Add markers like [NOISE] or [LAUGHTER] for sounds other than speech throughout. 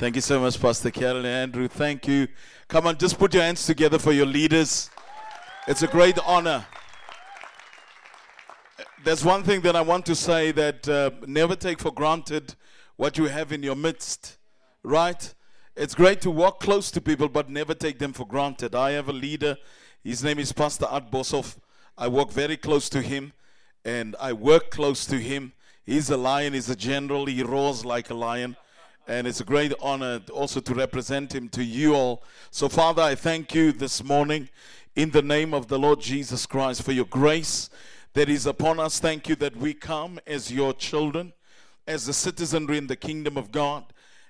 Thank you so much, Pastor Carol and Andrew. Thank you. Come on, just put your hands together for your leaders. It's a great honor. There's one thing that I want to say that uh, never take for granted what you have in your midst, right? It's great to walk close to people, but never take them for granted. I have a leader. His name is Pastor Art Boshoff. I walk very close to him, and I work close to him. He's a lion. He's a general. He roars like a lion. And it's a great honor also to represent him to you all. So, Father, I thank you this morning in the name of the Lord Jesus Christ for your grace that is upon us. Thank you that we come as your children, as a citizenry in the kingdom of God,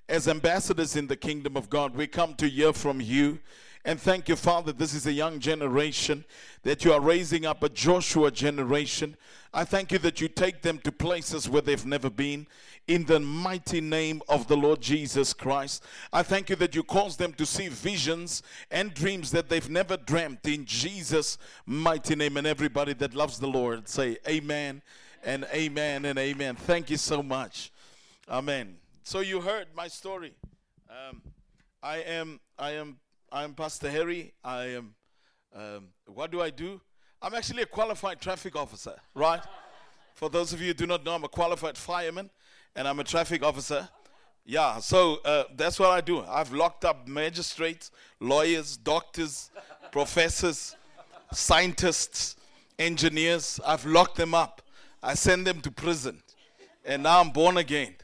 as ambassadors in the kingdom of God. We come to hear from you. And thank you, Father, this is a young generation that you are raising up a Joshua generation. I thank you that you take them to places where they've never been in the mighty name of the Lord Jesus Christ. I thank you that you cause them to see visions and dreams that they've never dreamt in Jesus' mighty name. And everybody that loves the Lord say amen and amen and amen. Thank you so much. Amen. So you heard my story. Um, I am I am I'm Pastor Harry. I am, um, what do I do? I'm actually a qualified traffic officer, right? For those of you who do not know, I'm a qualified fireman and I'm a traffic officer. Yeah, so uh, that's what I do. I've locked up magistrates, lawyers, doctors, professors, scientists, engineers. I've locked them up. I send them to prison. And now I'm born again.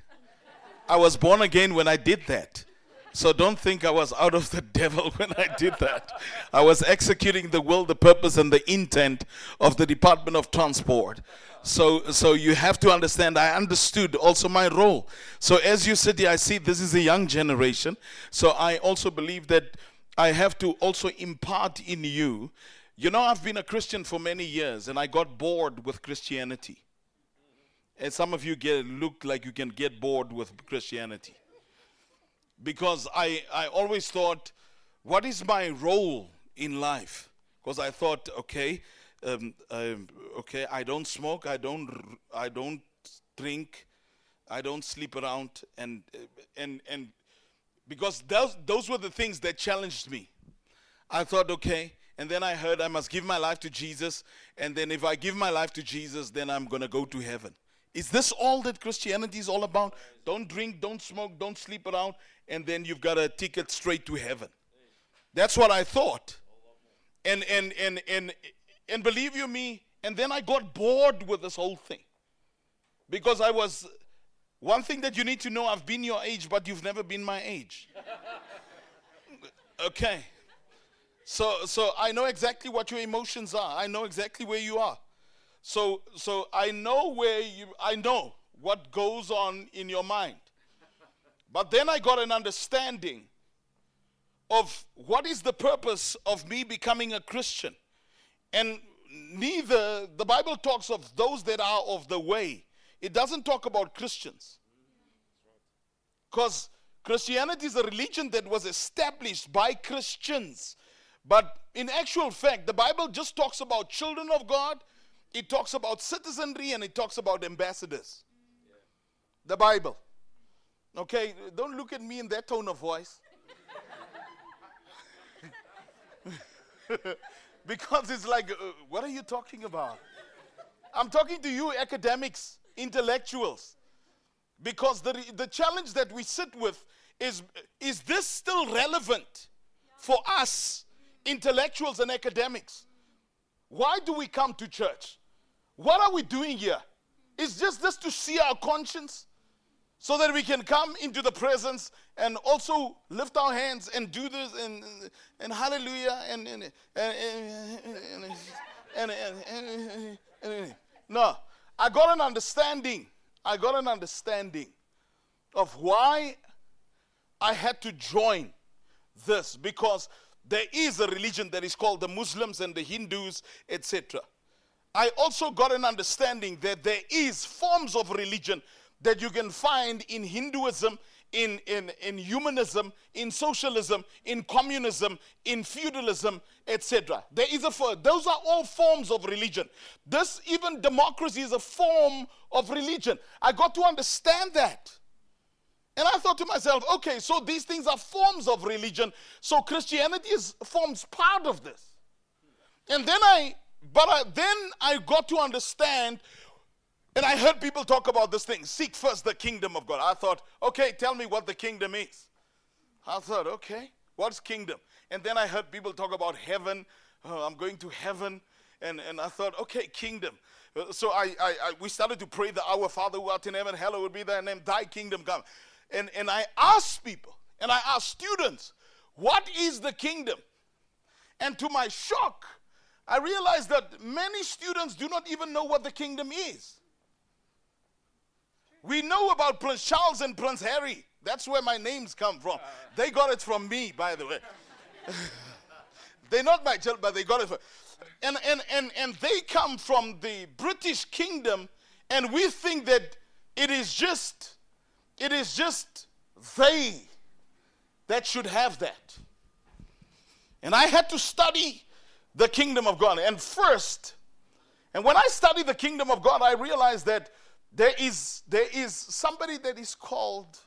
I was born again when I did that. So don't think I was out of the devil [LAUGHS] when I did that. I was executing the will, the purpose, and the intent of the Department of Transport. So, so you have to understand, I understood also my role. So as you here, I see this is a young generation. So I also believe that I have to also impart in you. You know, I've been a Christian for many years and I got bored with Christianity. And some of you get look like you can get bored with Christianity because I, I always thought, what is my role in life? Because I thought, okay, um, um, okay, I don't smoke, I don't, I don't drink, I don't sleep around, and and and because those those were the things that challenged me. I thought, okay, and then I heard I must give my life to Jesus, and then if I give my life to Jesus, then I'm gonna go to heaven. Is this all that Christianity is all about? Don't drink, don't smoke, don't sleep around, and then you've got a ticket straight to heaven. That's what I thought. And and and and and believe you me, and then I got bored with this whole thing. Because I was one thing that you need to know, I've been your age, but you've never been my age. [LAUGHS] okay. So so I know exactly what your emotions are. I know exactly where you are. So so I know where you I know what goes on in your mind. But then I got an understanding of what is the purpose of me becoming a Christian. And neither, the Bible talks of those that are of the way, it doesn't talk about Christians. Because Christianity is a religion that was established by Christians. But in actual fact, the Bible just talks about children of God, it talks about citizenry, and it talks about ambassadors. The Bible. Okay, don't look at me in that tone of voice. [LAUGHS] because it's like, uh, what are you talking about? I'm talking to you, academics, intellectuals. Because the, the challenge that we sit with is is this still relevant for us, intellectuals and academics? Why do we come to church? What are we doing here? Is just this to see our conscience? So that we can come into the presence and also lift our hands and do this and, and hallelujah and, and, and, and, and no i got an understanding. I got an understanding of why i had to join this because there is a religion that is called the muslims and the hindus etc i also got an understanding that there is forms of religion that you can find in Hinduism, in, in, in humanism, in socialism, in communism, in feudalism, etc. There is a those are all forms of religion. This even democracy is a form of religion. I got to understand that. And I thought to myself, okay, so these things are forms of religion. So Christianity is forms part of this. And then I, but I, then I got to understand, and I heard people talk about this thing seek first the kingdom of God. I thought, okay, tell me what the kingdom is. I thought, okay, what's kingdom? And then I heard people talk about heaven. Oh, I'm going to heaven. And, and I thought, okay, kingdom. Uh, so I, I, I, we started to pray the Our Father who art in heaven, hallowed be thy name, thy kingdom come. And, and I asked people, and I asked students, what is the kingdom? And to my shock, I realized that many students do not even know what the kingdom is. We know about Prince Charles and Prince Harry. That's where my names come from. They got it from me, by the way. [LAUGHS] They're not my children, but they got it from. And, and, and, and they come from the British kingdom, and we think that it is just it is just they that should have that. And I had to study the kingdom of God. And first, and when I study the kingdom of God, I realized that there is, there is somebody that is called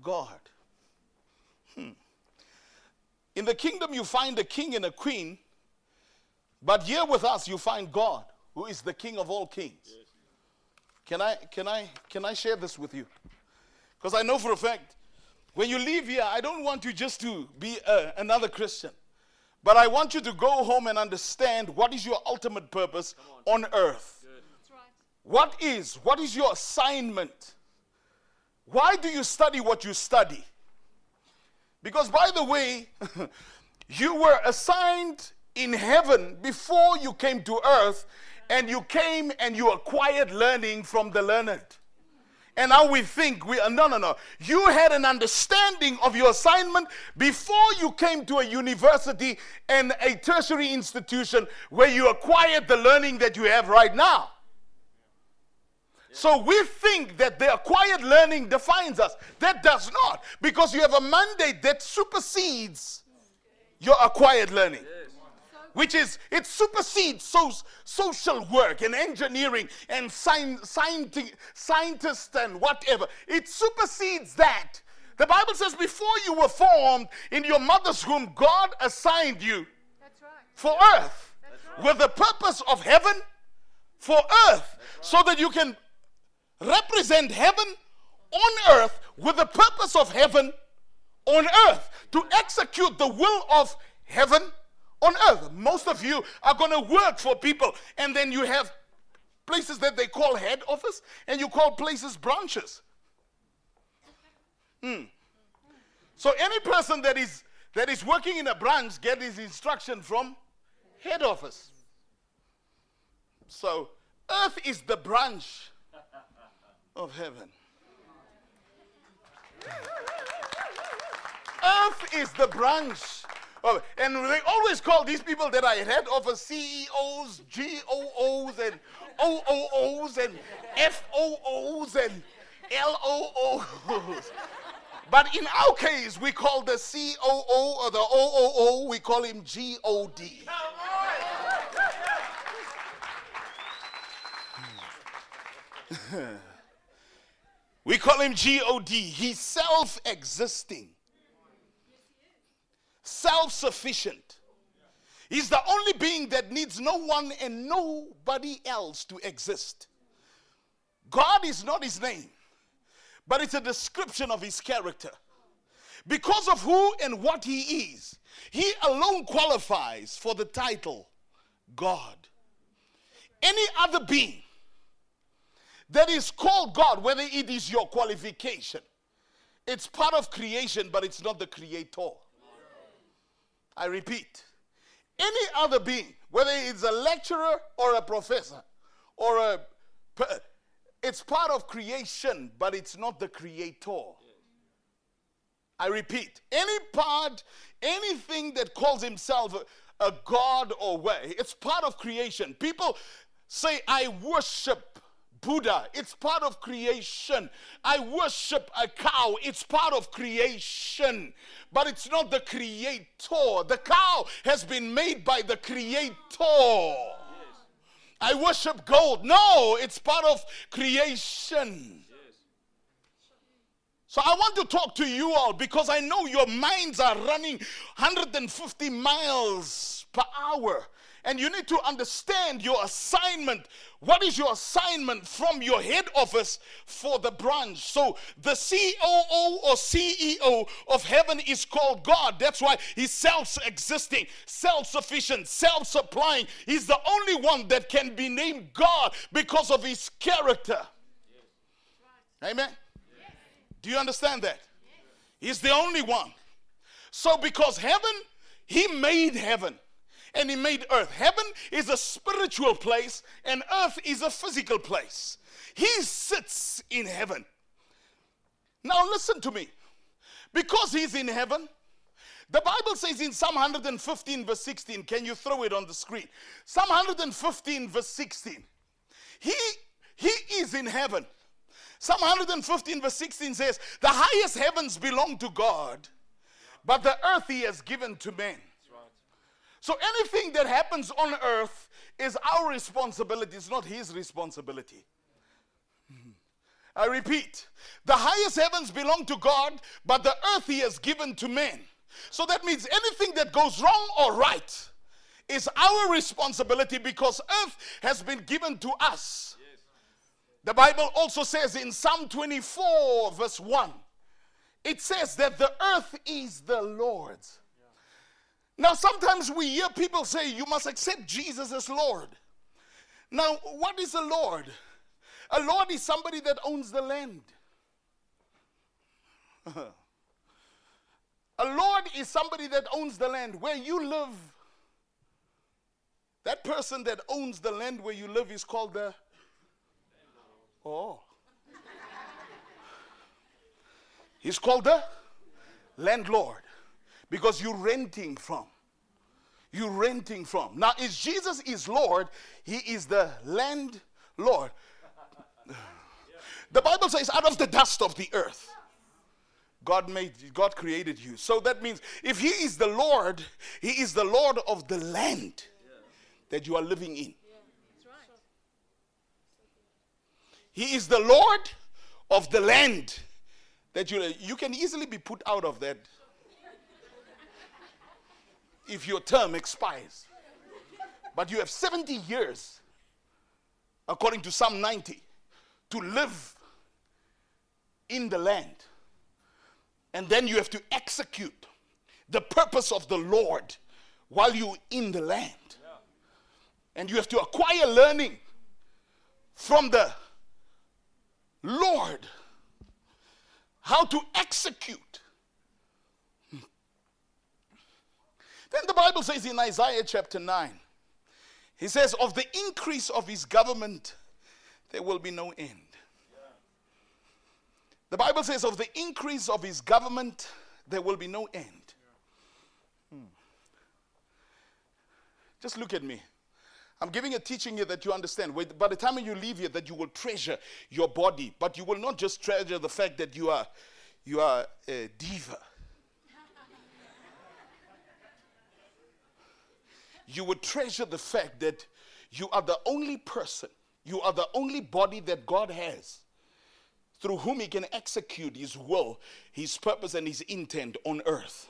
God. Hmm. In the kingdom, you find a king and a queen, but here with us, you find God, who is the king of all kings. Can I, can I, can I share this with you? Because I know for a fact, when you leave here, I don't want you just to be uh, another Christian. But I want you to go home and understand what is your ultimate purpose on. on. earth. What is, what is your assignment? Why do you study what you study? Because, by the way, [LAUGHS] you were assigned in heaven before you came to earth, and you came and you acquired learning from the learned. And now we think we are, no, no, no. You had an understanding of your assignment before you came to a university and a tertiary institution where you acquired the learning that you have right now. So we think that the acquired learning defines us. That does not, because you have a mandate that supersedes your acquired learning which is it supersedes so, social work and engineering and science, scientists and whatever. It supersedes that. The Bible says before you were formed in your mother's womb, God assigned you right. for earth right. with the purpose of heaven for earth right. so that you can represent heaven on earth with the purpose of heaven on earth to execute the will of heaven on earth. Most of you are going to work for people, and then you have places that they call head office, and you call places branches. Hmm. So any person that is that is working in a branch get his instruction from head office. So earth is the branch of heaven. Earth is the branch Oh, and they always call these people that I head of CEOs, GOOs, and OOOs, and FOOs, and LOOs. But in our case, we call the COO or the OOO, we call him GOD. [LAUGHS] we call him GOD. He's self existing self sufficient. He's the only being that needs no one and nobody else to exist. God is not his name, but it's a description of his character. Because of who and what he is, he alone qualifies for the title God. Any other being that is called God, whether it is your qualification, it's part of creation, but it's not the creator. I repeat, any other being, whether it's a lecturer or a professor or a, it's part of creation, but it's not the creator. I repeat, any part, anything that calls himself a, a god or way, it's part of creation. People say, I worship Buddha, it's part of creation. I worship a cow, it's part of creation. But it's not the creator. The cow has been made by the creator. I worship gold. No, it's part of creation. So I want to talk to you all because I know your minds are running 150 miles per hour. And you need to understand your assignment. What is your assignment from your head office for the branch? So, the COO or CEO of heaven is called God. That's why he's self existing, self sufficient, self supplying. He's the only one that can be named God because of his character. Amen. Do you understand that? He's the only one. So, because heaven, he made heaven and he made earth. Heaven is a spiritual place, and earth is a physical place. He sits in heaven. Now, listen to me. Because he's in heaven, the Bible says in Psalm 115, verse 16, can you throw it on the screen? Psalm 115, verse 16. He, he is in heaven. Psalm 115, verse 16 says, The highest heavens belong to God, but the earth he has given to men. So anything that happens on earth is our responsibility, it's not his responsibility. I repeat, the highest heavens belong to God, but the earth he has given to men. So that means anything that goes wrong or right is our responsibility because earth has been given to us. The Bible also says in Psalm 24, verse 1, it says that the earth is the Lord's now, sometimes we hear people say, You must accept Jesus as Lord. Now, what is a Lord? A Lord is somebody that owns the land. [LAUGHS] a Lord is somebody that owns the land where you live. That person that owns the land where you live is called the. Oh. He's called the landlord because you're renting from. You're renting from. Now, is Jesus is Lord, He is the landlord. The Bible says, out of the dust of the earth. God made God created you. So that means if he is the Lord, he is the Lord of the land that you are living in. He is the Lord of the land that you you can easily be put out of that if your term expires. But you have 70 years, according to Psalm 90, to live in the land. And then you have to execute the purpose of the Lord while you're in the land. And you have to acquire learning from the Lord how to execute Then the Bible says in Isaiah chapter 9, he says, Of the increase of his government, there will be no end. The Bible says, Of the increase of his government, there will be no end. Hmm. Just look at me. I'm giving a teaching here that you understand. By the time you leave here, that you will treasure your body, but you will not just treasure the fact that you are you are a diva. You would treasure the fact that you are the only person, you are the only body that God has through whom He can execute His will, His purpose, and His intent on earth.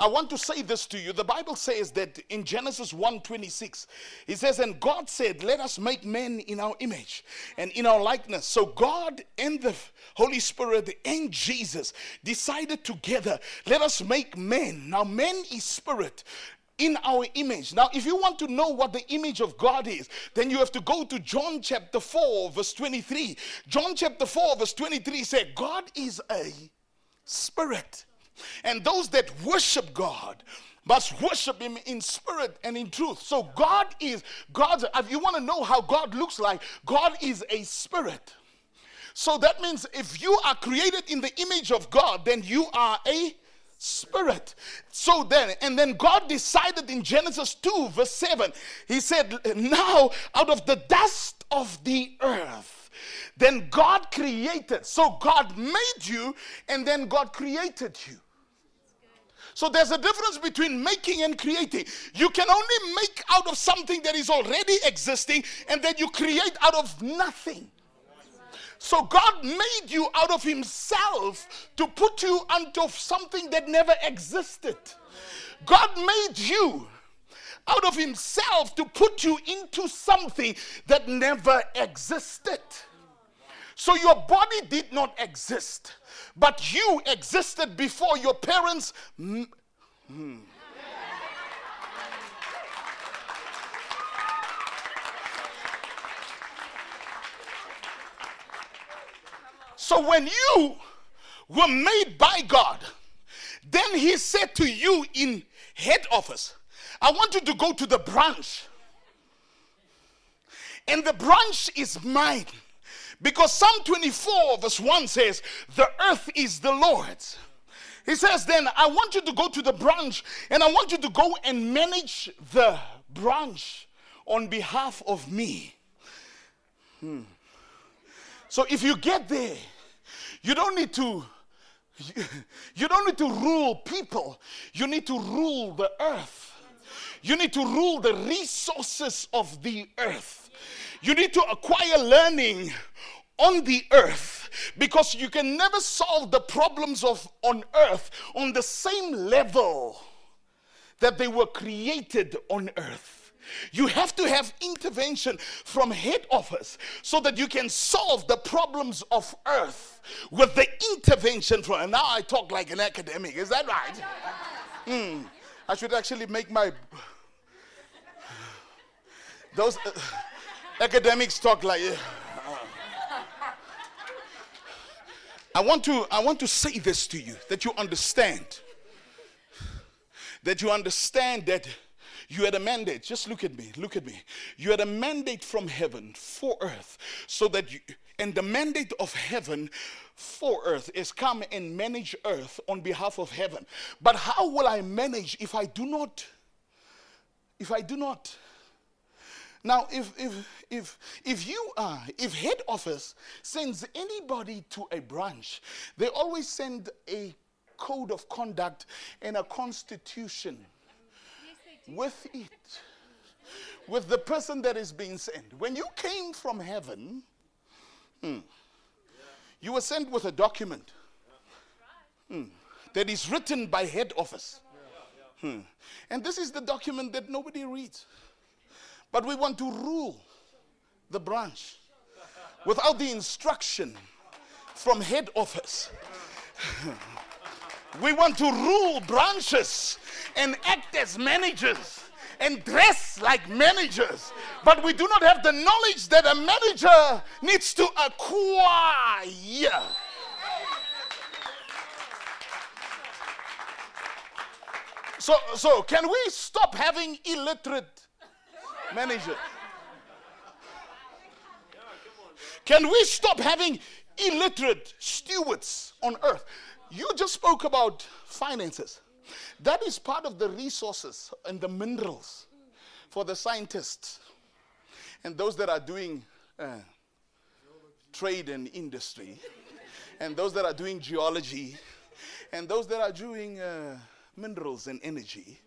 I want to say this to you. The Bible says that in Genesis 1:26, it says, And God said, Let us make men in our image and in our likeness. So God and the Holy Spirit and Jesus decided together, let us make men. Now, man is spirit in our image. Now, if you want to know what the image of God is, then you have to go to John chapter 4, verse 23. John chapter 4, verse 23 said, God is a spirit. And those that worship God must worship him in spirit and in truth. So God is God's if you want to know how God looks like, God is a spirit. So that means if you are created in the image of God, then you are a spirit. So then, and then God decided in Genesis 2, verse 7, He said, Now out of the dust of the earth, then God created. So God made you, and then God created you. So there's a difference between making and creating. You can only make out of something that is already existing, and then you create out of nothing. So God made you out of Himself to put you onto something that never existed. God made you out of Himself to put you into something that never existed. So your body did not exist, but you existed before your parents. Hmm. So when you were made by God, then He said to you in head office, I want you to go to the branch. And the branch is mine. Because Psalm 24, verse 1 says, The earth is the Lord's. He says, Then I want you to go to the branch and I want you to go and manage the branch on behalf of me. Hmm. So if you get there, you don't need to you don't need to rule people. You need to rule the earth. You need to rule the resources of the earth. You need to acquire learning on the earth because you can never solve the problems of on earth on the same level that they were created on earth. You have to have intervention from head office so that you can solve the problems of earth with the intervention from. And now I talk like an academic, is that right? Hmm. I should actually make my. Those uh, academics talk like. Uh, I want to I want to say this to you that you understand. That you understand that you had a mandate. Just look at me. Look at me. You had a mandate from heaven for earth so that you, and the mandate of heaven for earth is come and manage earth on behalf of heaven. But how will I manage if I do not, if I do not? Now, if, if, if, if you are, if head office sends anybody to a branch, they always send a code of conduct and a constitution with it, with the person that is being sent. When you came from heaven, hmm, you were sent with a document hmm, that is written by head office. Hmm. And this is the document that nobody reads. But we want to rule the branch without the instruction from head office. [LAUGHS] we want to rule branches and act as managers and dress like managers, but we do not have the knowledge that a manager needs to acquire. So, so can we stop having illiterate managers? Can we stop having illiterate stewards on earth? You just spoke about finances. That is part of the resources and the minerals for the scientists and those that are doing uh, trade and industry, and those that are doing geology, and those that are doing uh, minerals and energy.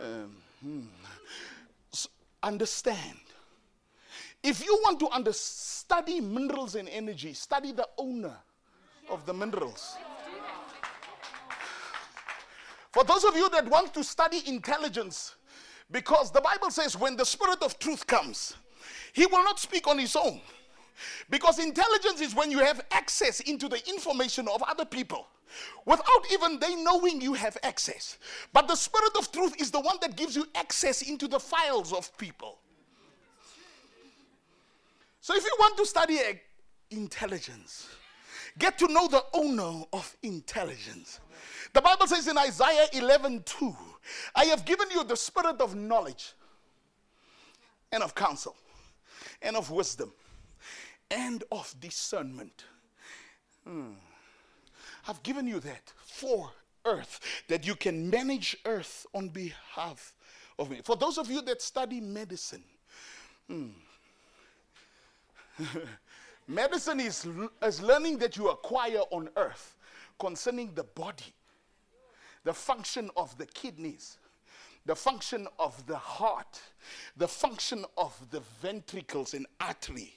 Um, hmm. so understand. If you want to under- study minerals and energy, study the owner of the minerals. For those of you that want to study intelligence, because the Bible says when the Spirit of truth comes, he will not speak on his own. Because intelligence is when you have access into the information of other people without even they knowing you have access. But the Spirit of truth is the one that gives you access into the files of people. So if you want to study intelligence, get to know the owner of intelligence. The Bible says in Isaiah 11 2, I have given you the spirit of knowledge and of counsel and of wisdom and of discernment. Hmm. I've given you that for earth, that you can manage earth on behalf of me. For those of you that study medicine, hmm. [LAUGHS] medicine is, is learning that you acquire on earth concerning the body the function of the kidneys, the function of the heart, the function of the ventricles and artery,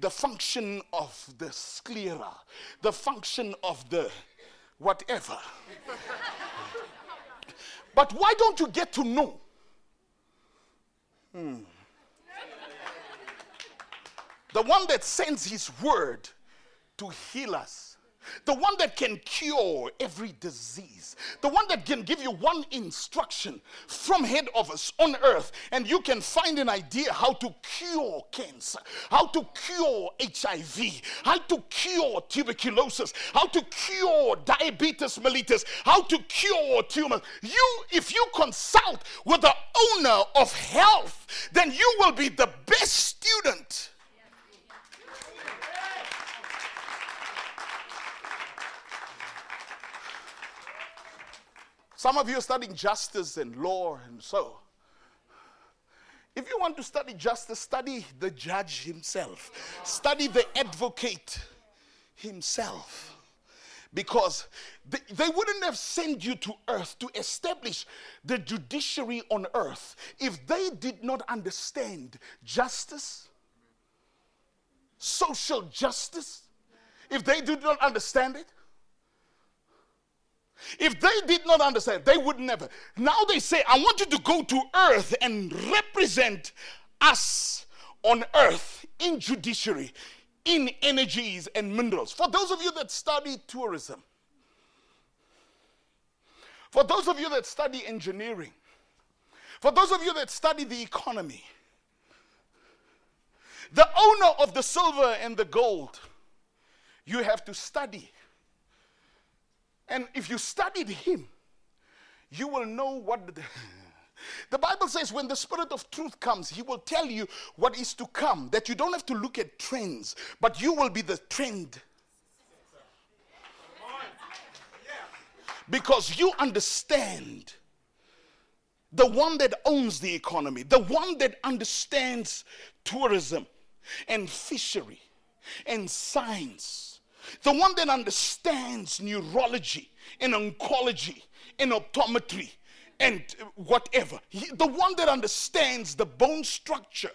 the function of the sclera, the function of the whatever. [LAUGHS] but why don't you get to know? Hmm. The one that sends his word to heal us the one that can cure every disease, the one that can give you one instruction from head office on earth, and you can find an idea how to cure cancer, how to cure HIV, how to cure tuberculosis, how to cure diabetes mellitus, how to cure tumors. You, if you consult with the owner of health, then you will be the best student Some of you are studying justice and law and so. If you want to study justice, study the judge himself, study the advocate himself. Because they, they wouldn't have sent you to earth to establish the judiciary on earth if they did not understand justice, social justice, if they did not understand it. If they did not understand, they would never. Now they say, I want you to go to earth and represent us on earth in judiciary, in energies and minerals. For those of you that study tourism, for those of you that study engineering, for those of you that study the economy, the owner of the silver and the gold, you have to study and if you studied him, you will know what the, the Bible says when the Spirit of truth comes, He will tell you what is to come. That you don't have to look at trends, but you will be the trend. Because you understand the one that owns the economy, the one that understands tourism and fishery and science the one that understands neurology and oncology and optometry and whatever. He, the one that understands the bone structure.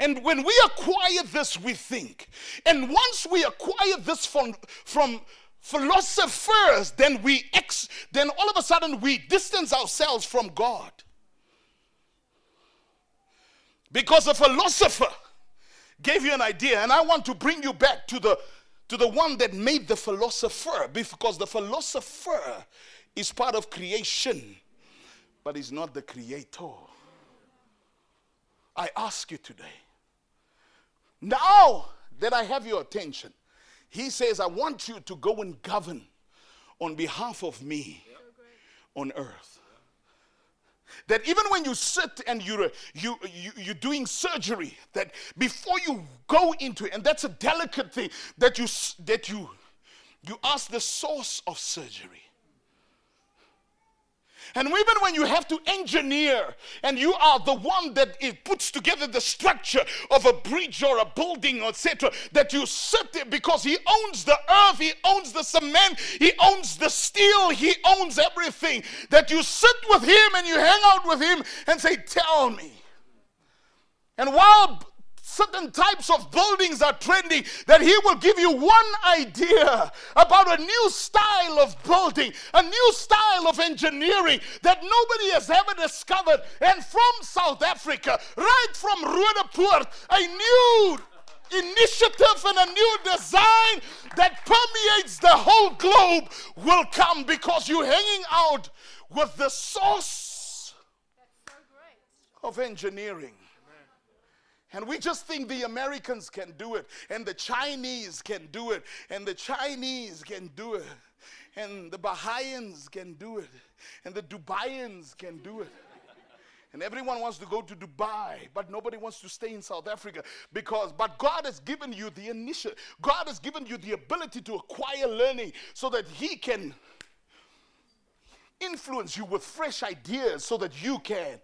And when we acquire this, we think. And once we acquire this from, from philosophers, then we ex, then all of a sudden we distance ourselves from God. Because a philosopher gave you an idea, and I want to bring you back to the to the one that made the philosopher, because the philosopher is part of creation, but is not the creator. I ask you today, now that I have your attention, he says, I want you to go and govern on behalf of me on earth. That even when you sit and you're, uh, you, you, you're doing surgery, that before you go into it, and that's a delicate thing, that you, that you, you ask the source of surgery. And even when you have to engineer and you are the one that it puts together the structure of a bridge or a building, etc., that you sit there because he owns the earth, he owns the cement, he owns the steel, he owns everything. That you sit with him and you hang out with him and say, Tell me. And while certain types of buildings are trending, that he will give you one idea about a new style of building, a new style of engineering that nobody has ever discovered. And from South Africa, right from Roodepoort, a new initiative and a new design that permeates the whole globe will come because you're hanging out with the source so of engineering. And we just think the Americans can do it, and the Chinese can do it, and the Chinese can do it, and the Bahamians can do it, and the Dubaians can do it. And everyone wants to go to Dubai, but nobody wants to stay in South Africa because, but God has given you the initiative. God has given you the ability to acquire learning so that He can influence you with fresh ideas so that you can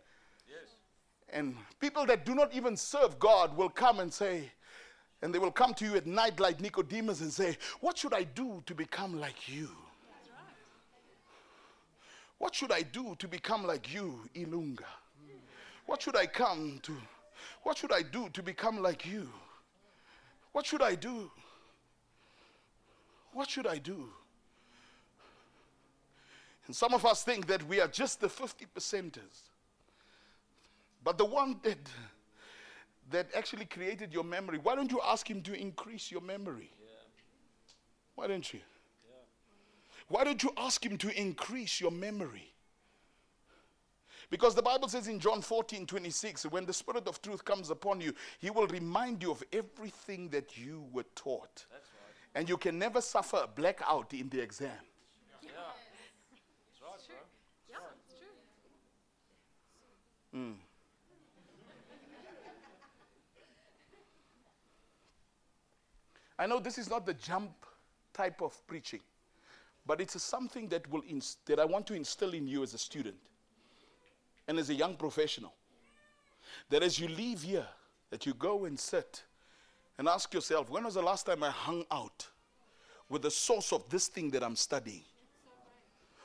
and people that do not even serve God will come and say, and they will come to you at night like Nicodemus and say, What should I do to become like you? What should I do to become like you, Ilunga? What should I come to? What should I do to become like you? What should I do? What should I do? And some of us think that we are just the 50 percenters. But the one that that actually created your memory, why don't you ask him to increase your memory? Why don't you? Why don't you ask him to increase your memory? Because the Bible says in John 14 26, when the Spirit of truth comes upon you, he will remind you of everything that you were taught. Right. And you can never suffer a blackout in the exam. Yeah. That's right, bro. Yeah, it's true. Mm. I know this is not the jump type of preaching, but it's something that will inst- that I want to instill in you as a student and as a young professional. That as you leave here, that you go and sit and ask yourself, when was the last time I hung out with the source of this thing that I'm studying?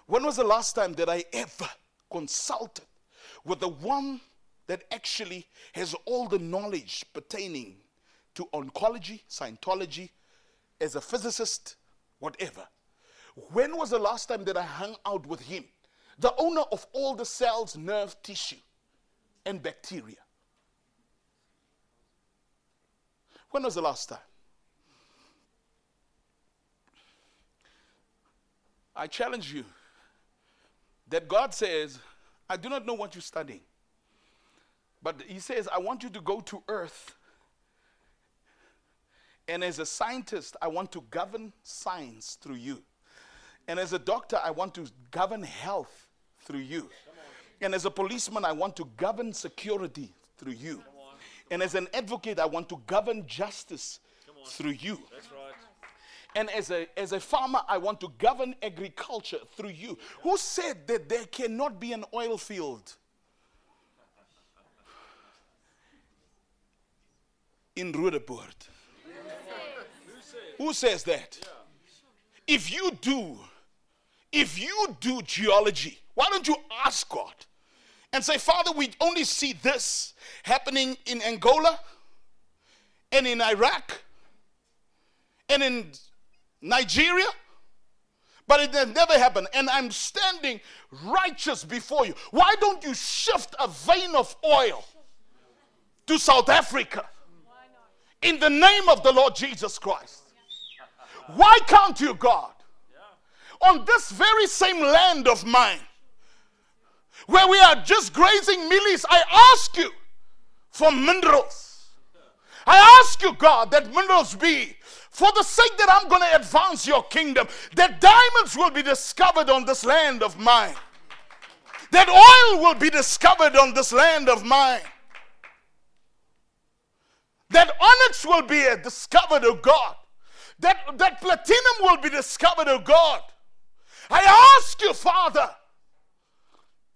When was the last time that I ever consulted with the one that actually has all the knowledge pertaining to oncology, Scientology, as a physicist, whatever? When was the last time that I hung out with him, the owner of all the cells, nerve tissue, and bacteria? When was the last time? I challenge you that God says, I do not know what you're studying. But He says, I want you to go to earth. And as a scientist, I want to govern science through you. And as a doctor, I want to govern health through you. And as a policeman, I want to govern security through you. And as an advocate, I want to govern justice through you. And as a, as a farmer, I want to govern agriculture through you. Who said that there cannot be an oil field in Roodepoort? Who says that? If you do, if you do geology, why don't you ask God and say, Father, we only see this happening in Angola and in Iraq and in Nigeria, but it has never happened. And I'm standing righteous before you. Why don't you shift a vein of oil to South Africa in the name of the Lord Jesus Christ? Why can't you, God? On this very same land of mine, where we are just grazing mealies, I ask you for minerals. I ask you, God, that minerals be for the sake that I'm going to advance your kingdom, that diamonds will be discovered on this land of mine, that oil will be discovered on this land of mine, that onyx will be discovered, oh God, that, that platinum will be discovered, oh God. I ask you, Father.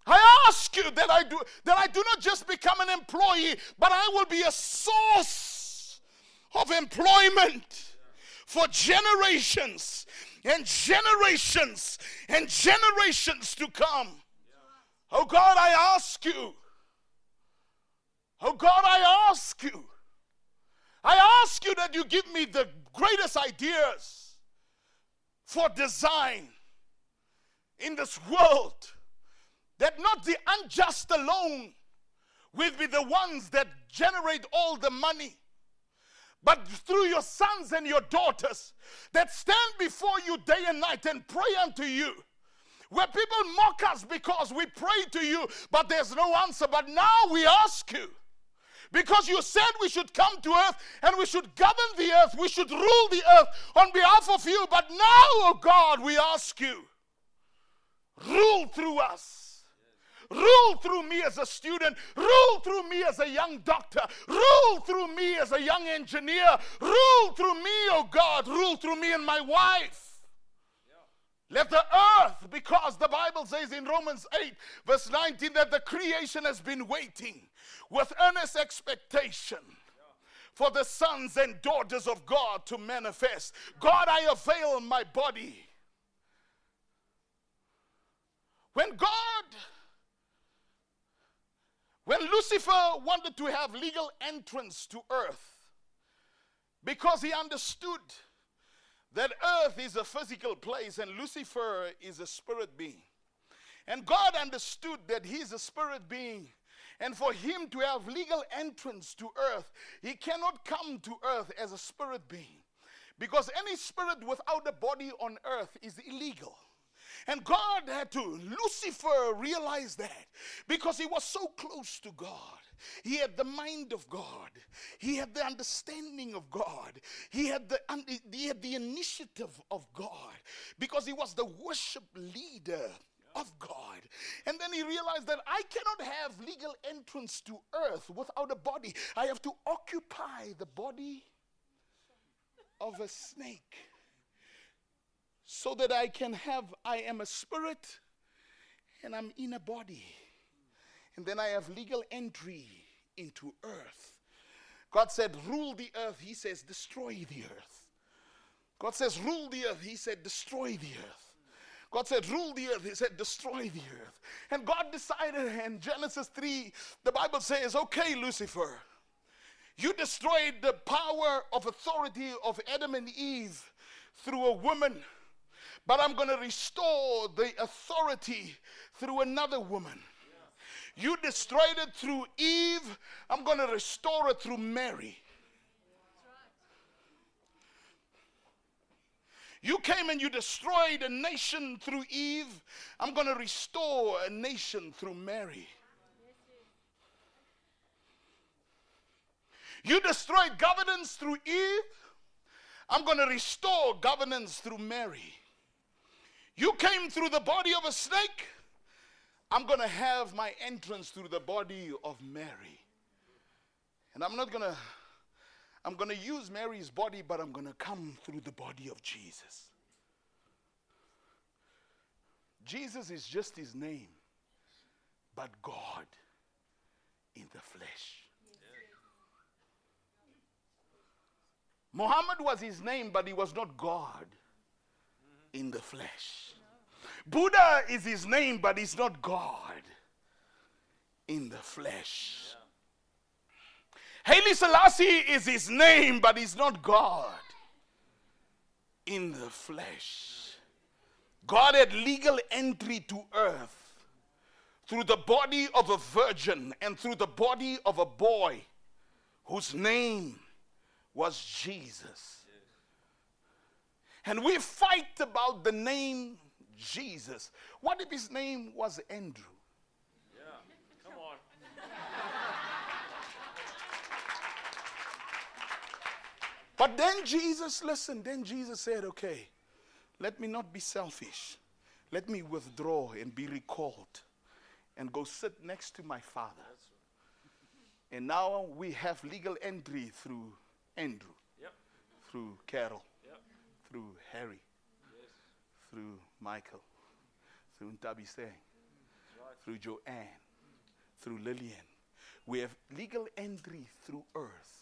I ask you that I do that I do not just become an employee, but I will be a source of employment for generations and generations and generations to come. Oh God, I ask you. Oh God, I ask you. I ask you that you give me the greatest ideas for design in this world. That not the unjust alone will be the ones that generate all the money, but through your sons and your daughters that stand before you day and night and pray unto you. Where people mock us because we pray to you, but there's no answer. But now we ask you because you said we should come to earth and we should govern the earth, we should rule the earth on behalf of you. But now, oh God, we ask you, rule through us. Rule through me as a student. Rule through me as a young doctor. Rule through me as a young engineer. Rule through me, oh God. Rule through me and my wife. Let the earth, because the Bible says in Romans 8, verse 19, that the creation has been waiting with earnest expectation for the sons and daughters of God to manifest. God, I avail my body. When God, when Lucifer wanted to have legal entrance to earth, because he understood that earth is a physical place and Lucifer is a spirit being. And God understood that he's a spirit being and for him to have legal entrance to earth, he cannot come to earth as a spirit being. Because any spirit without a body on earth is illegal. And God had to, Lucifer realized that because he was so close to God. He had the mind of God. He had the understanding of God. He had the, he had the initiative of God because he was the worship leader of God. And then he realized that I cannot have legal entrance to earth without a body. I have to occupy the body of a snake so that I can have, I am a spirit and I'm in a body. And then I have legal entry into earth. God said, rule the earth. He says, destroy the earth. God says, rule the earth. He said, destroy the earth. God said, rule the earth. He said, destroy the earth. And God decided in Genesis 3, the Bible says, okay, Lucifer, you destroyed the power of authority of Adam and Eve through a woman but I'm going to restore the authority through another woman. You destroyed it through Eve, I'm going to restore it through Mary. You came and you destroyed a nation through Eve. I'm going to restore a nation through Mary. You destroyed governance through Eve. I'm going to restore governance through Mary. You came through the body of a snake. I'm going to have my entrance through the body of Mary. And I'm not going to I'm going to use Mary's body, but I'm going to come through the body of Jesus. Jesus is just his name, but God in the flesh. Muhammad was his name, but he was not God in the flesh. Buddha is his name, but he's not God in the flesh. Haile Selassie is his name, but he's not God in the flesh. God had legal entry to earth through the body of a virgin and through the body of a boy whose name was Jesus. And we fight about the name Jesus. What if his name was Andrew? Yeah, come on. But then Jesus, listen, then Jesus said, okay, let me not be selfish. Let me withdraw and be recalled and go sit next to my father. And now we have legal entry through Andrew, Yep. through Carol, Yep. through Harry, Yes. through Michael, through Ntabi Seng, right. through Joanne, through Lillian. We have legal entry through earth.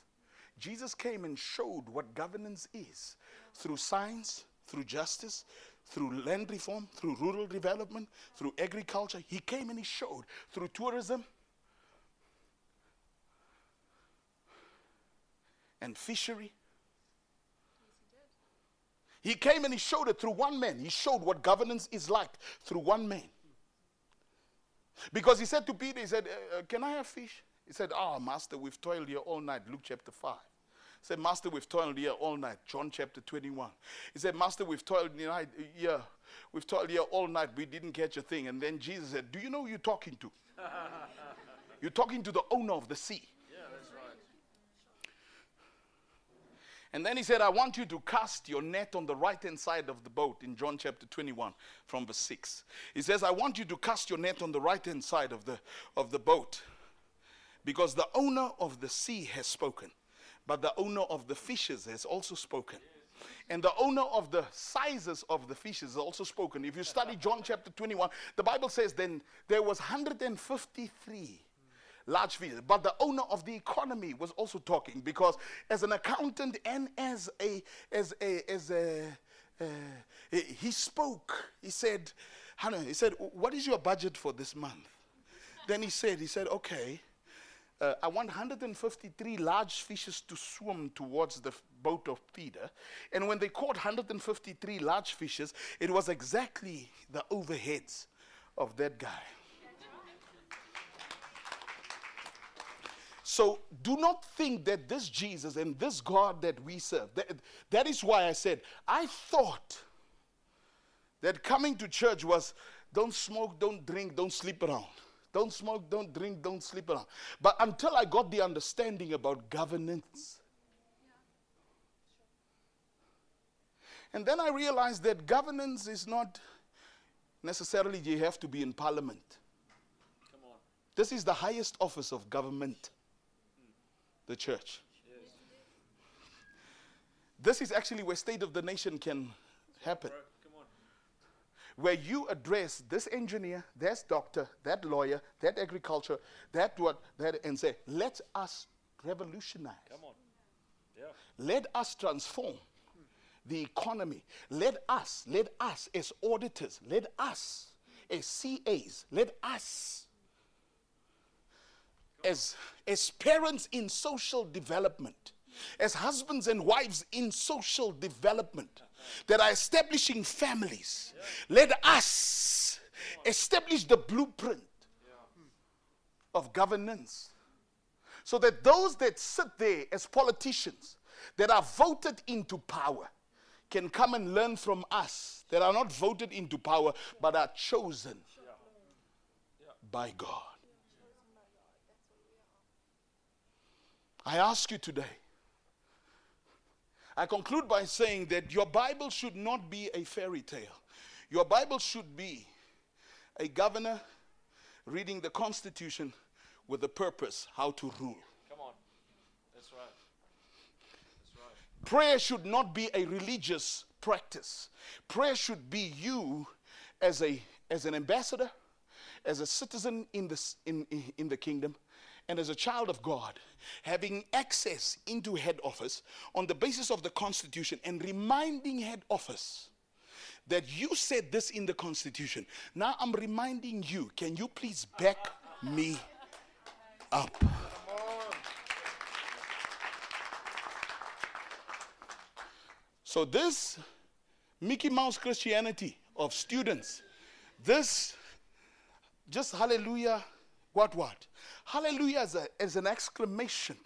Jesus came and showed what governance is through science, through justice, through land reform, through rural development, through agriculture. He came and he showed through tourism and fishery. He came and he showed it through one man. He showed what governance is like through one man. Because he said to Peter, he said, uh, uh, Can I have fish? He said, Ah, Master, we've toiled here all night. Luke chapter 5. He said, Master, we've toiled here all night. John chapter 21. He said, Master, we've toiled here, night, we've toiled here all night. We didn't catch a thing. And then Jesus said, Do you know who you're talking to? [LAUGHS] you're talking to the owner of the sea. Yeah, that's right. And then he said, I want you to cast your net on the right hand side of the boat in John chapter 21 from verse 6. He says, I want you to cast your net on the right hand side of the, of the boat because the owner of the sea has spoken, but the owner of the fishes has also spoken. And the owner of the sizes of the fishes has also spoken. If you study John chapter 21, the Bible says then there was 153 large fishes. But the owner of the economy was also talking because as an accountant and as a as a as a uh, he spoke. He said, Hannah, he said, what is your budget for this month? Then he said, he said, okay, uh, I want 153 large fishes to swim towards the f- boat of Peter. And when they caught 153 large fishes, it was exactly the overheads of that guy. So do not think that this Jesus and this God that we serve, that, that is why I said, I thought that coming to church was don't smoke, don't drink, don't sleep around. Don't smoke, don't drink, don't sleep around. But until I got the understanding about governance, and then I realized that governance is not necessarily you have to be in parliament. This is the highest office of government, the church. This is actually where state of the nation can happen. Bro, come on. where you address this engineer, this doctor, that lawyer, that agriculture, that what, that, and say, let us revolutionize. Come on. Yeah. Let us transform the economy. Let us, let us as auditors, let us as CAs, let us as, as parents in social development, as husbands and wives in social development that are establishing families, let us establish the blueprint of governance so that those that sit there as politicians that are voted into power can come and learn from us that are not voted into power but are chosen by God. I ask you today. I conclude by saying that your Bible should not be a fairy tale. Your Bible should be a governor reading the Constitution with a purpose how to rule. Come on. That's right. That's right. Prayer should not be a religious practice. Prayer should be you as a as an ambassador, as a citizen in the in, in, in the kingdom, and as a child of God, having access into head office on the basis of the constitution and reminding head office that you said this in the constitution. Now I'm reminding you, can you please back me up? So this Mickey Mouse Christianity of students, this just hallelujah, what what? Hallelujah is, a, is an exclamation.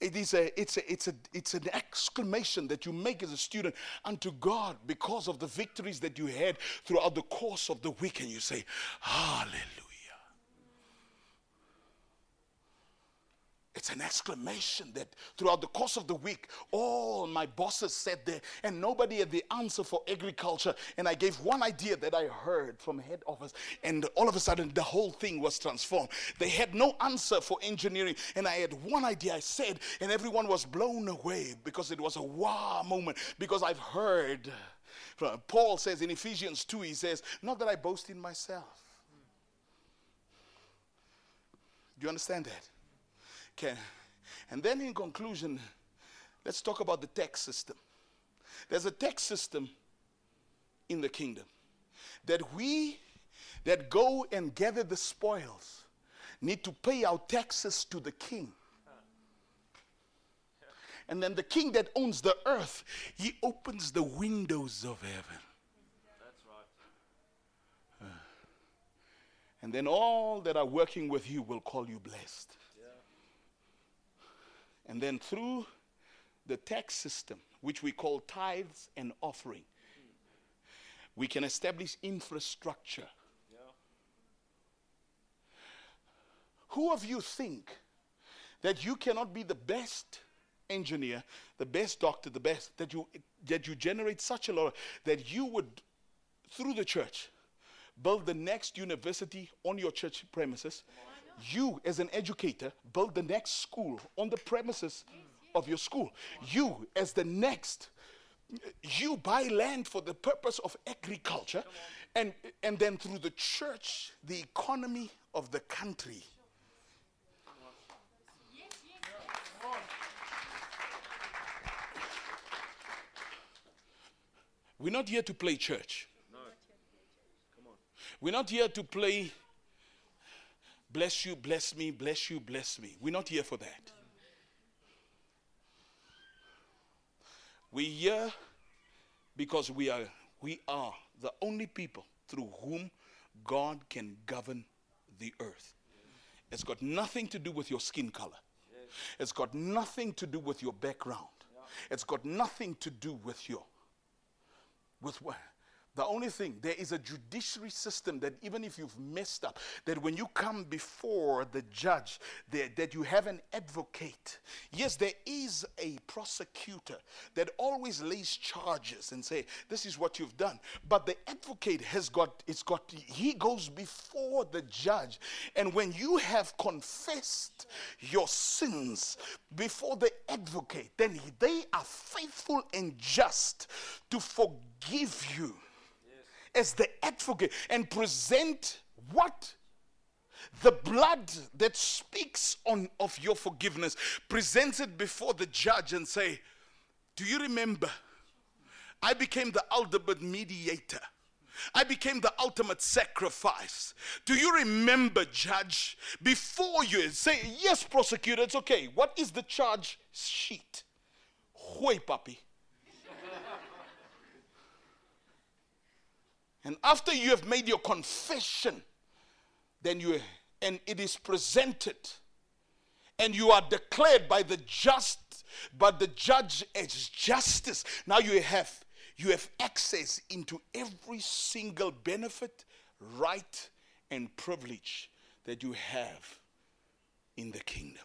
It is a, it's a, it's a, it's an exclamation that you make as a student unto God because of the victories that you had throughout the course of the week, and you say, Hallelujah. It's an exclamation that throughout the course of the week, all my bosses said there, and nobody had the answer for agriculture. And I gave one idea that I heard from head office, and all of a sudden the whole thing was transformed. They had no answer for engineering, and I had one idea I said, and everyone was blown away because it was a wow moment. Because I've heard, from- Paul says in Ephesians 2, he says, Not that I boast in myself. Do you understand that? Okay. And then in conclusion, let's talk about the tax system. There's a tax system in the kingdom that we that go and gather the spoils need to pay our taxes to the king. And then the king that owns the earth, he opens the windows of heaven. That's right. And then all that are working with you will call you blessed. And then through the tax system, which we call tithes and offering, we can establish infrastructure. Who of you think that you cannot be the best engineer, the best doctor, the best that you that you generate such a lot that you would through the church build the next university on your church premises? You as an educator build the next school on the premises of your school. You as the next you buy land for the purpose of agriculture and and then through the church the economy of the country We're not here to play church. No. We're not here to play bless you, bless me, bless you, bless me. We're not here for that. We're here because we are we are the only people through whom God can govern the earth. It's got nothing to do with your skin color. It's got nothing to do with your background. It's got nothing to do with your with what the only thing, there is a judiciary system that even if you've messed up, that when you come before the judge, that, that you have an advocate. Yes, there is a prosecutor that always lays charges and say, this is what you've done. But the advocate has got, it's got, he goes before the judge. And when you have confessed your sins before the advocate, then they are faithful and just to forgive you as the advocate and present what? The blood that speaks on of your forgiveness. Present it before the judge and say, Do you remember? I became the ultimate mediator. I became the ultimate sacrifice. Do you remember, judge? Before you say, Yes, prosecutor, it's okay. What is the charge sheet? Hoy, papi. And after you have made your confession, then you and it is presented and you are declared by the just but the judge as justice. Now you have you have access into every single benefit right and privilege that you have in the kingdom.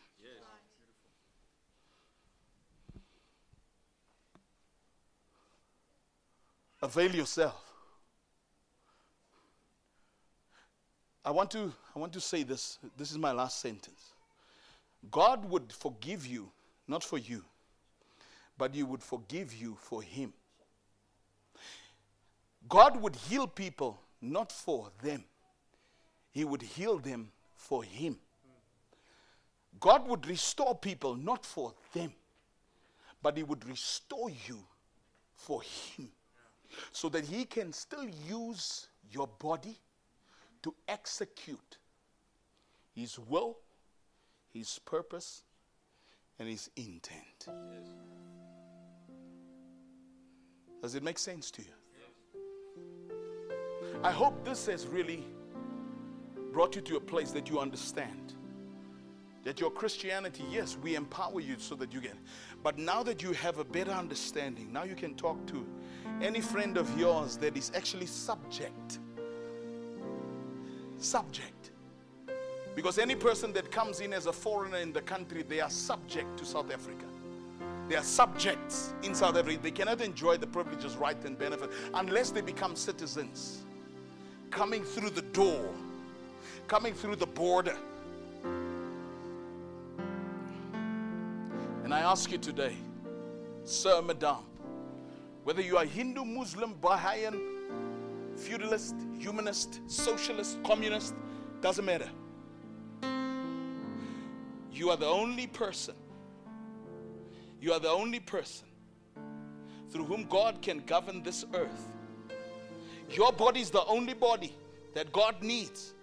Avail yourself I want to I want to say this. This is my last sentence. God would forgive you not for you, but he would forgive you for him. God would heal people not for them. He would heal them for him. God would restore people not for them, but he would restore you for him so that he can still use your body to execute His will, His purpose, and His intent. Does it make sense to you? I hope this has really brought you to a place that you understand that your Christianity, yes, we empower you so that you get. But now that you have a better understanding, now you can talk to any friend of yours that is actually subject subject. Because any person that comes in as a foreigner in the country, they are subject to South Africa. They are subjects in South Africa. They cannot enjoy the privileges, right, and benefit unless they become citizens. Coming through the door, coming through the border. And I ask you today, Sir, Madam, whether you are Hindu, Muslim, Baha'in, feudalist, humanist, socialist, communist, doesn't matter. You are the only person, you are the only person through whom God can govern this earth. Your body is the only body that God needs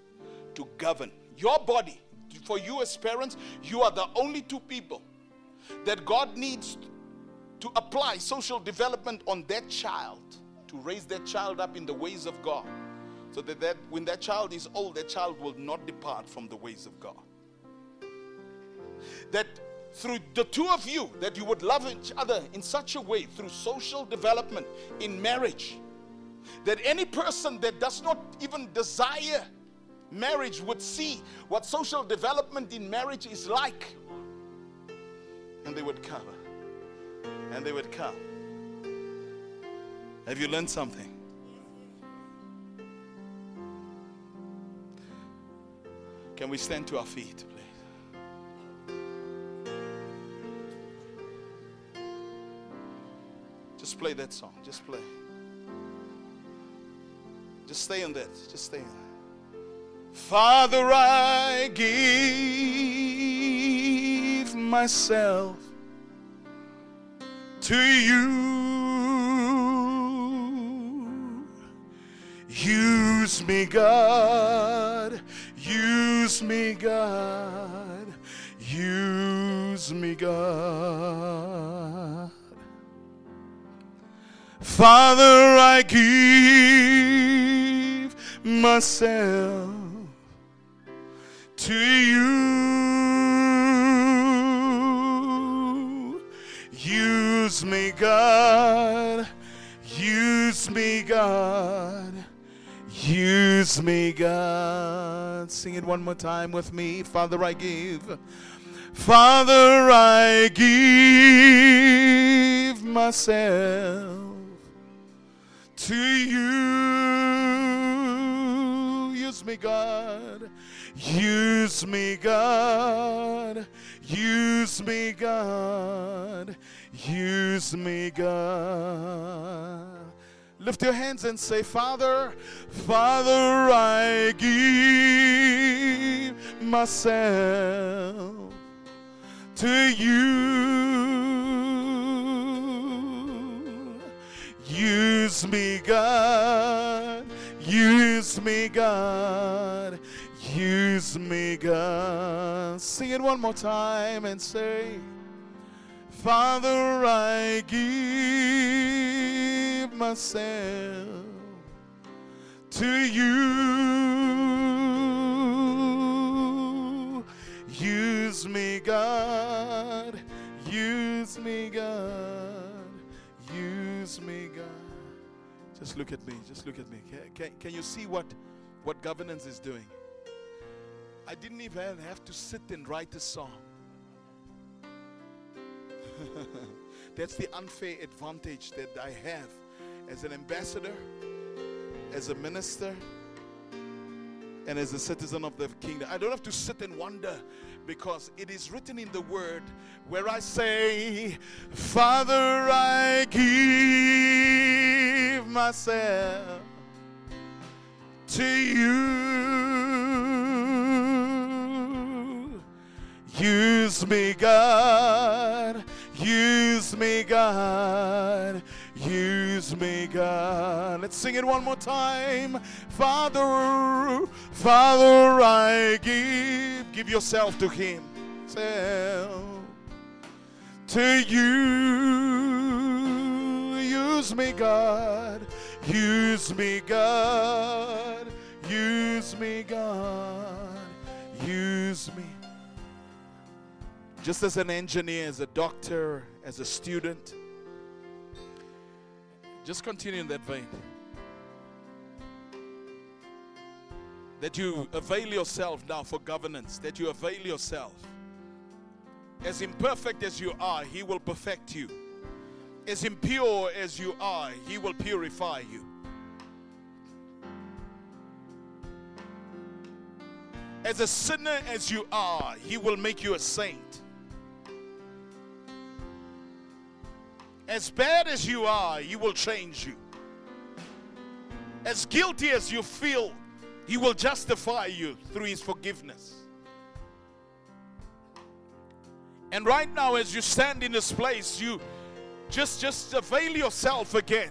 to govern. Your body, for you as parents, you are the only two people that God needs to apply social development on that child to raise their child up in the ways of God. So that, that when that child is old, that child will not depart from the ways of God. That through the two of you, that you would love each other in such a way through social development in marriage, that any person that does not even desire marriage would see what social development in marriage is like. And they would come. And they would come. Have you learned something? Can we stand to our feet, please? Just play that song. Just play. Just stay on that. Just stay on that. Father, I give myself to you. Use me, God. Use me, God. Use me, God. Father, I give myself to you. Use me, God. Use me, God. Use me, God. Sing it one more time with me. Father, I give. Father, I give myself to you. Use me, God. Use me, God. Use me, God. Use me, God. Lift your hands and say, Father, Father, I give myself to you. Use me, God. Use me, God. Use me, God. Sing it one more time and say, Father, I give myself to you. Use me, God. Use me, God. Use me, God. Just look at me. Just look at me. Can, can, can you see what, what governance is doing? I didn't even have to sit and write a song. [LAUGHS] That's the unfair advantage that I have as an ambassador, as a minister, and as a citizen of the kingdom. I don't have to sit and wonder because it is written in the word where I say, Father, I give myself to you. Use me, God. Use me, God. God. Let's sing it one more time. Father, Father, I give. Give yourself to Him. Self to you. Use me, God. Use me, God. Use me, God. Use me. Just as an engineer, as a doctor, as a student. Just continue in that vein. That you avail yourself now for governance, that you avail yourself. As imperfect as you are, He will perfect you. As impure as you are, He will purify you. As a sinner as you are, He will make you a saint. As bad as you are, He will change you. As guilty as you feel, He will justify you through His forgiveness. And right now, as you stand in this place, you just just avail yourself again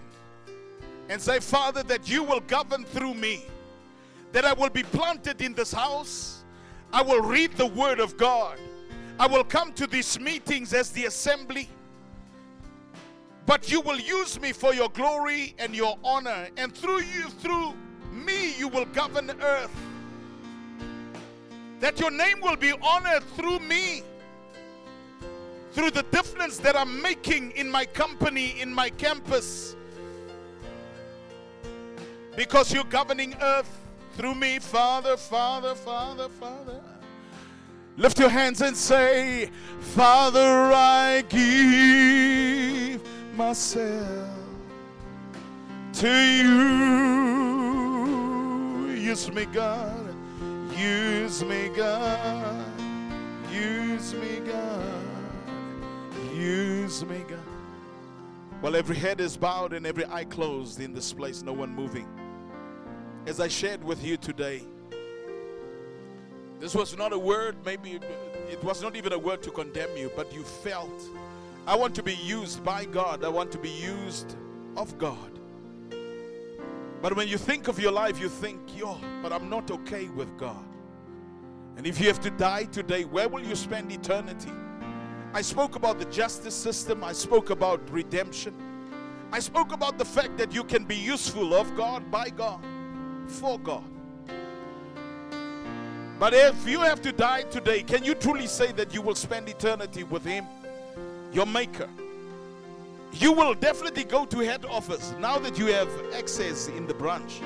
and say, Father, that you will govern through me, that I will be planted in this house, I will read the Word of God, I will come to these meetings as the assembly. But you will use me for your glory and your honor, and through you, through me, you will govern earth. That your name will be honored through me through the difference that I'm making in my company, in my campus. Because you're governing earth through me, Father, Father, Father, Father. Lift your hands and say, Father, I give myself to you. Use me, God. Use me, God. Use me, God. Use me, God. While every head is bowed and every eye closed in this place, no one moving. As I shared with you today, this was not a word, maybe it was not even a word to condemn you, but you felt, I want to be used by God, I want to be used of God. But when you think of your life, you think, yo, but I'm not okay with God. And if you have to die today, where will you spend eternity? I spoke about the justice system, I spoke about redemption, I spoke about the fact that you can be useful of God, by God, for God. But if you have to die today, can you truly say that you will spend eternity with Him, your Maker? You will definitely go to head office now that you have access in the branch.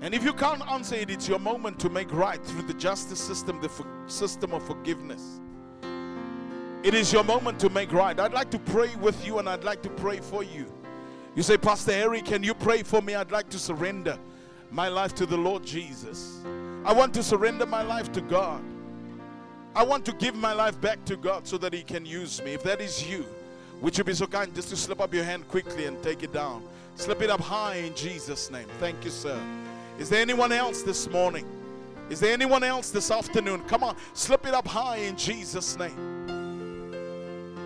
And if you can't answer it, it's your moment to make right through the justice system, the for- system of forgiveness. It is your moment to make right. I'd like to pray with you and I'd like to pray for you. You say, Pastor Harry, can you pray for me? I'd like to surrender my life to the Lord Jesus. I want to surrender my life to God. I want to give my life back to God so that He can use me. If that is you, would you be so kind just to slip up your hand quickly and take it down? Slip it up high in Jesus' name. Thank you, sir. Is there anyone else this morning? Is there anyone else this afternoon? Come on, slip it up high in Jesus' name.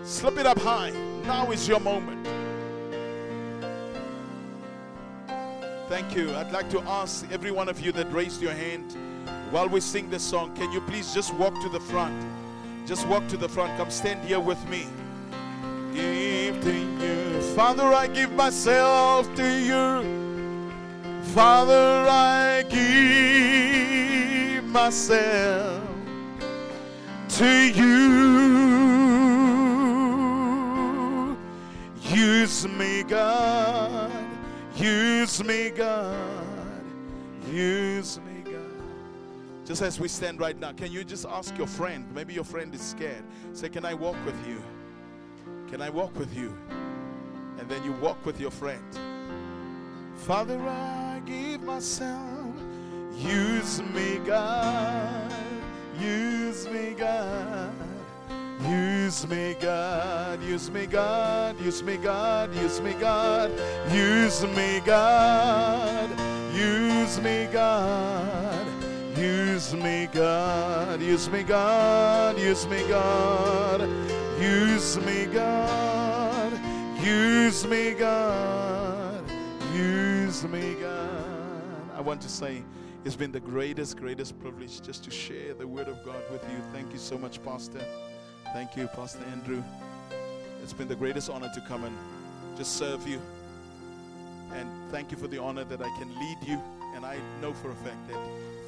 Slip it up high. Now is your moment. Thank you. I'd like to ask every one of you that raised your hand while we sing this song, can you please just walk to the front? Just walk to the front. Come stand here with me. Give to you. Father, I give myself to you. Father, I give myself to you. Use me, God. Use me, God. Use. Just as we stand right now, can you just ask your friend? Maybe your friend is scared. Say, Can I walk with you? Can I walk with you? And then you walk with your friend. Father, I give myself. Use me, God. Use me, God. Use me, God. Use me, God. Use me, God. Use me, God. Use me, God. Use me, God. Use me, God. Use me, God. Use me, God. Use me, God. Use me, God. Use me, God. I want to say it's been the greatest, greatest privilege just to share the Word of God with you. Thank you so much, Pastor. Thank you, Pastor Andrew. It's been the greatest honor to come and just serve you. And thank you for the honor that I can lead you. And I know for a fact that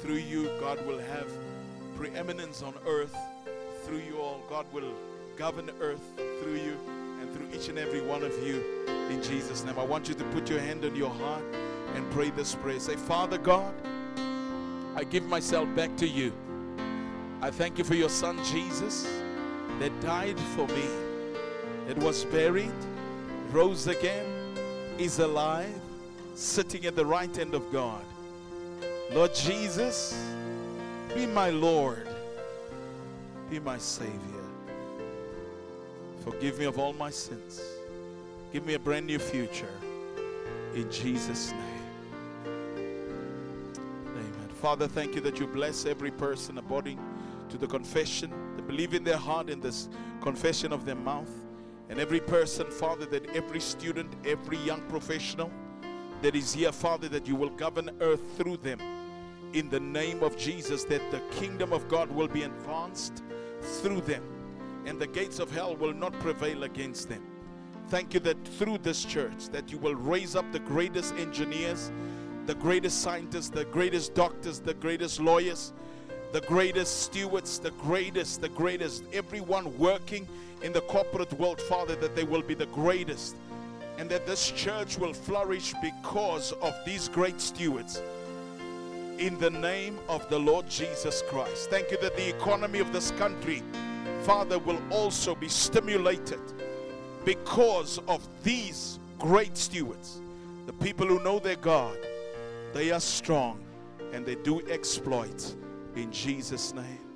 through you, God will have preeminence on earth. Through you all, God will govern earth through you and through each and every one of you in Jesus' name. I want you to put your hand on your heart and pray this prayer. Say, Father God, I give myself back to you. I thank you for your son Jesus that died for me, that was buried, rose again, is alive, sitting at the right hand of God. Lord Jesus, be my Lord, be my Savior. Forgive me of all my sins. Give me a brand new future. In Jesus' name. Amen. Father, thank you that you bless every person according to the confession, they believe in their heart in this confession of their mouth. And every person, Father, that every student, every young professional that is here, Father, that you will govern earth through them. In the name of Jesus, that the kingdom of God will be advanced through them. And the gates of hell will not prevail against them. Thank you that through this church that you will raise up the greatest engineers, the greatest scientists, the greatest doctors, the greatest lawyers, the greatest stewards, the greatest, the greatest, everyone working in the corporate world, Father, that they will be the greatest. And that this church will flourish because of these great stewards. In the name of the Lord Jesus Christ. Thank you that the economy of this country, Father, will also be stimulated because of these great stewards. The people who know their God, they are strong and they do exploits in Jesus' name.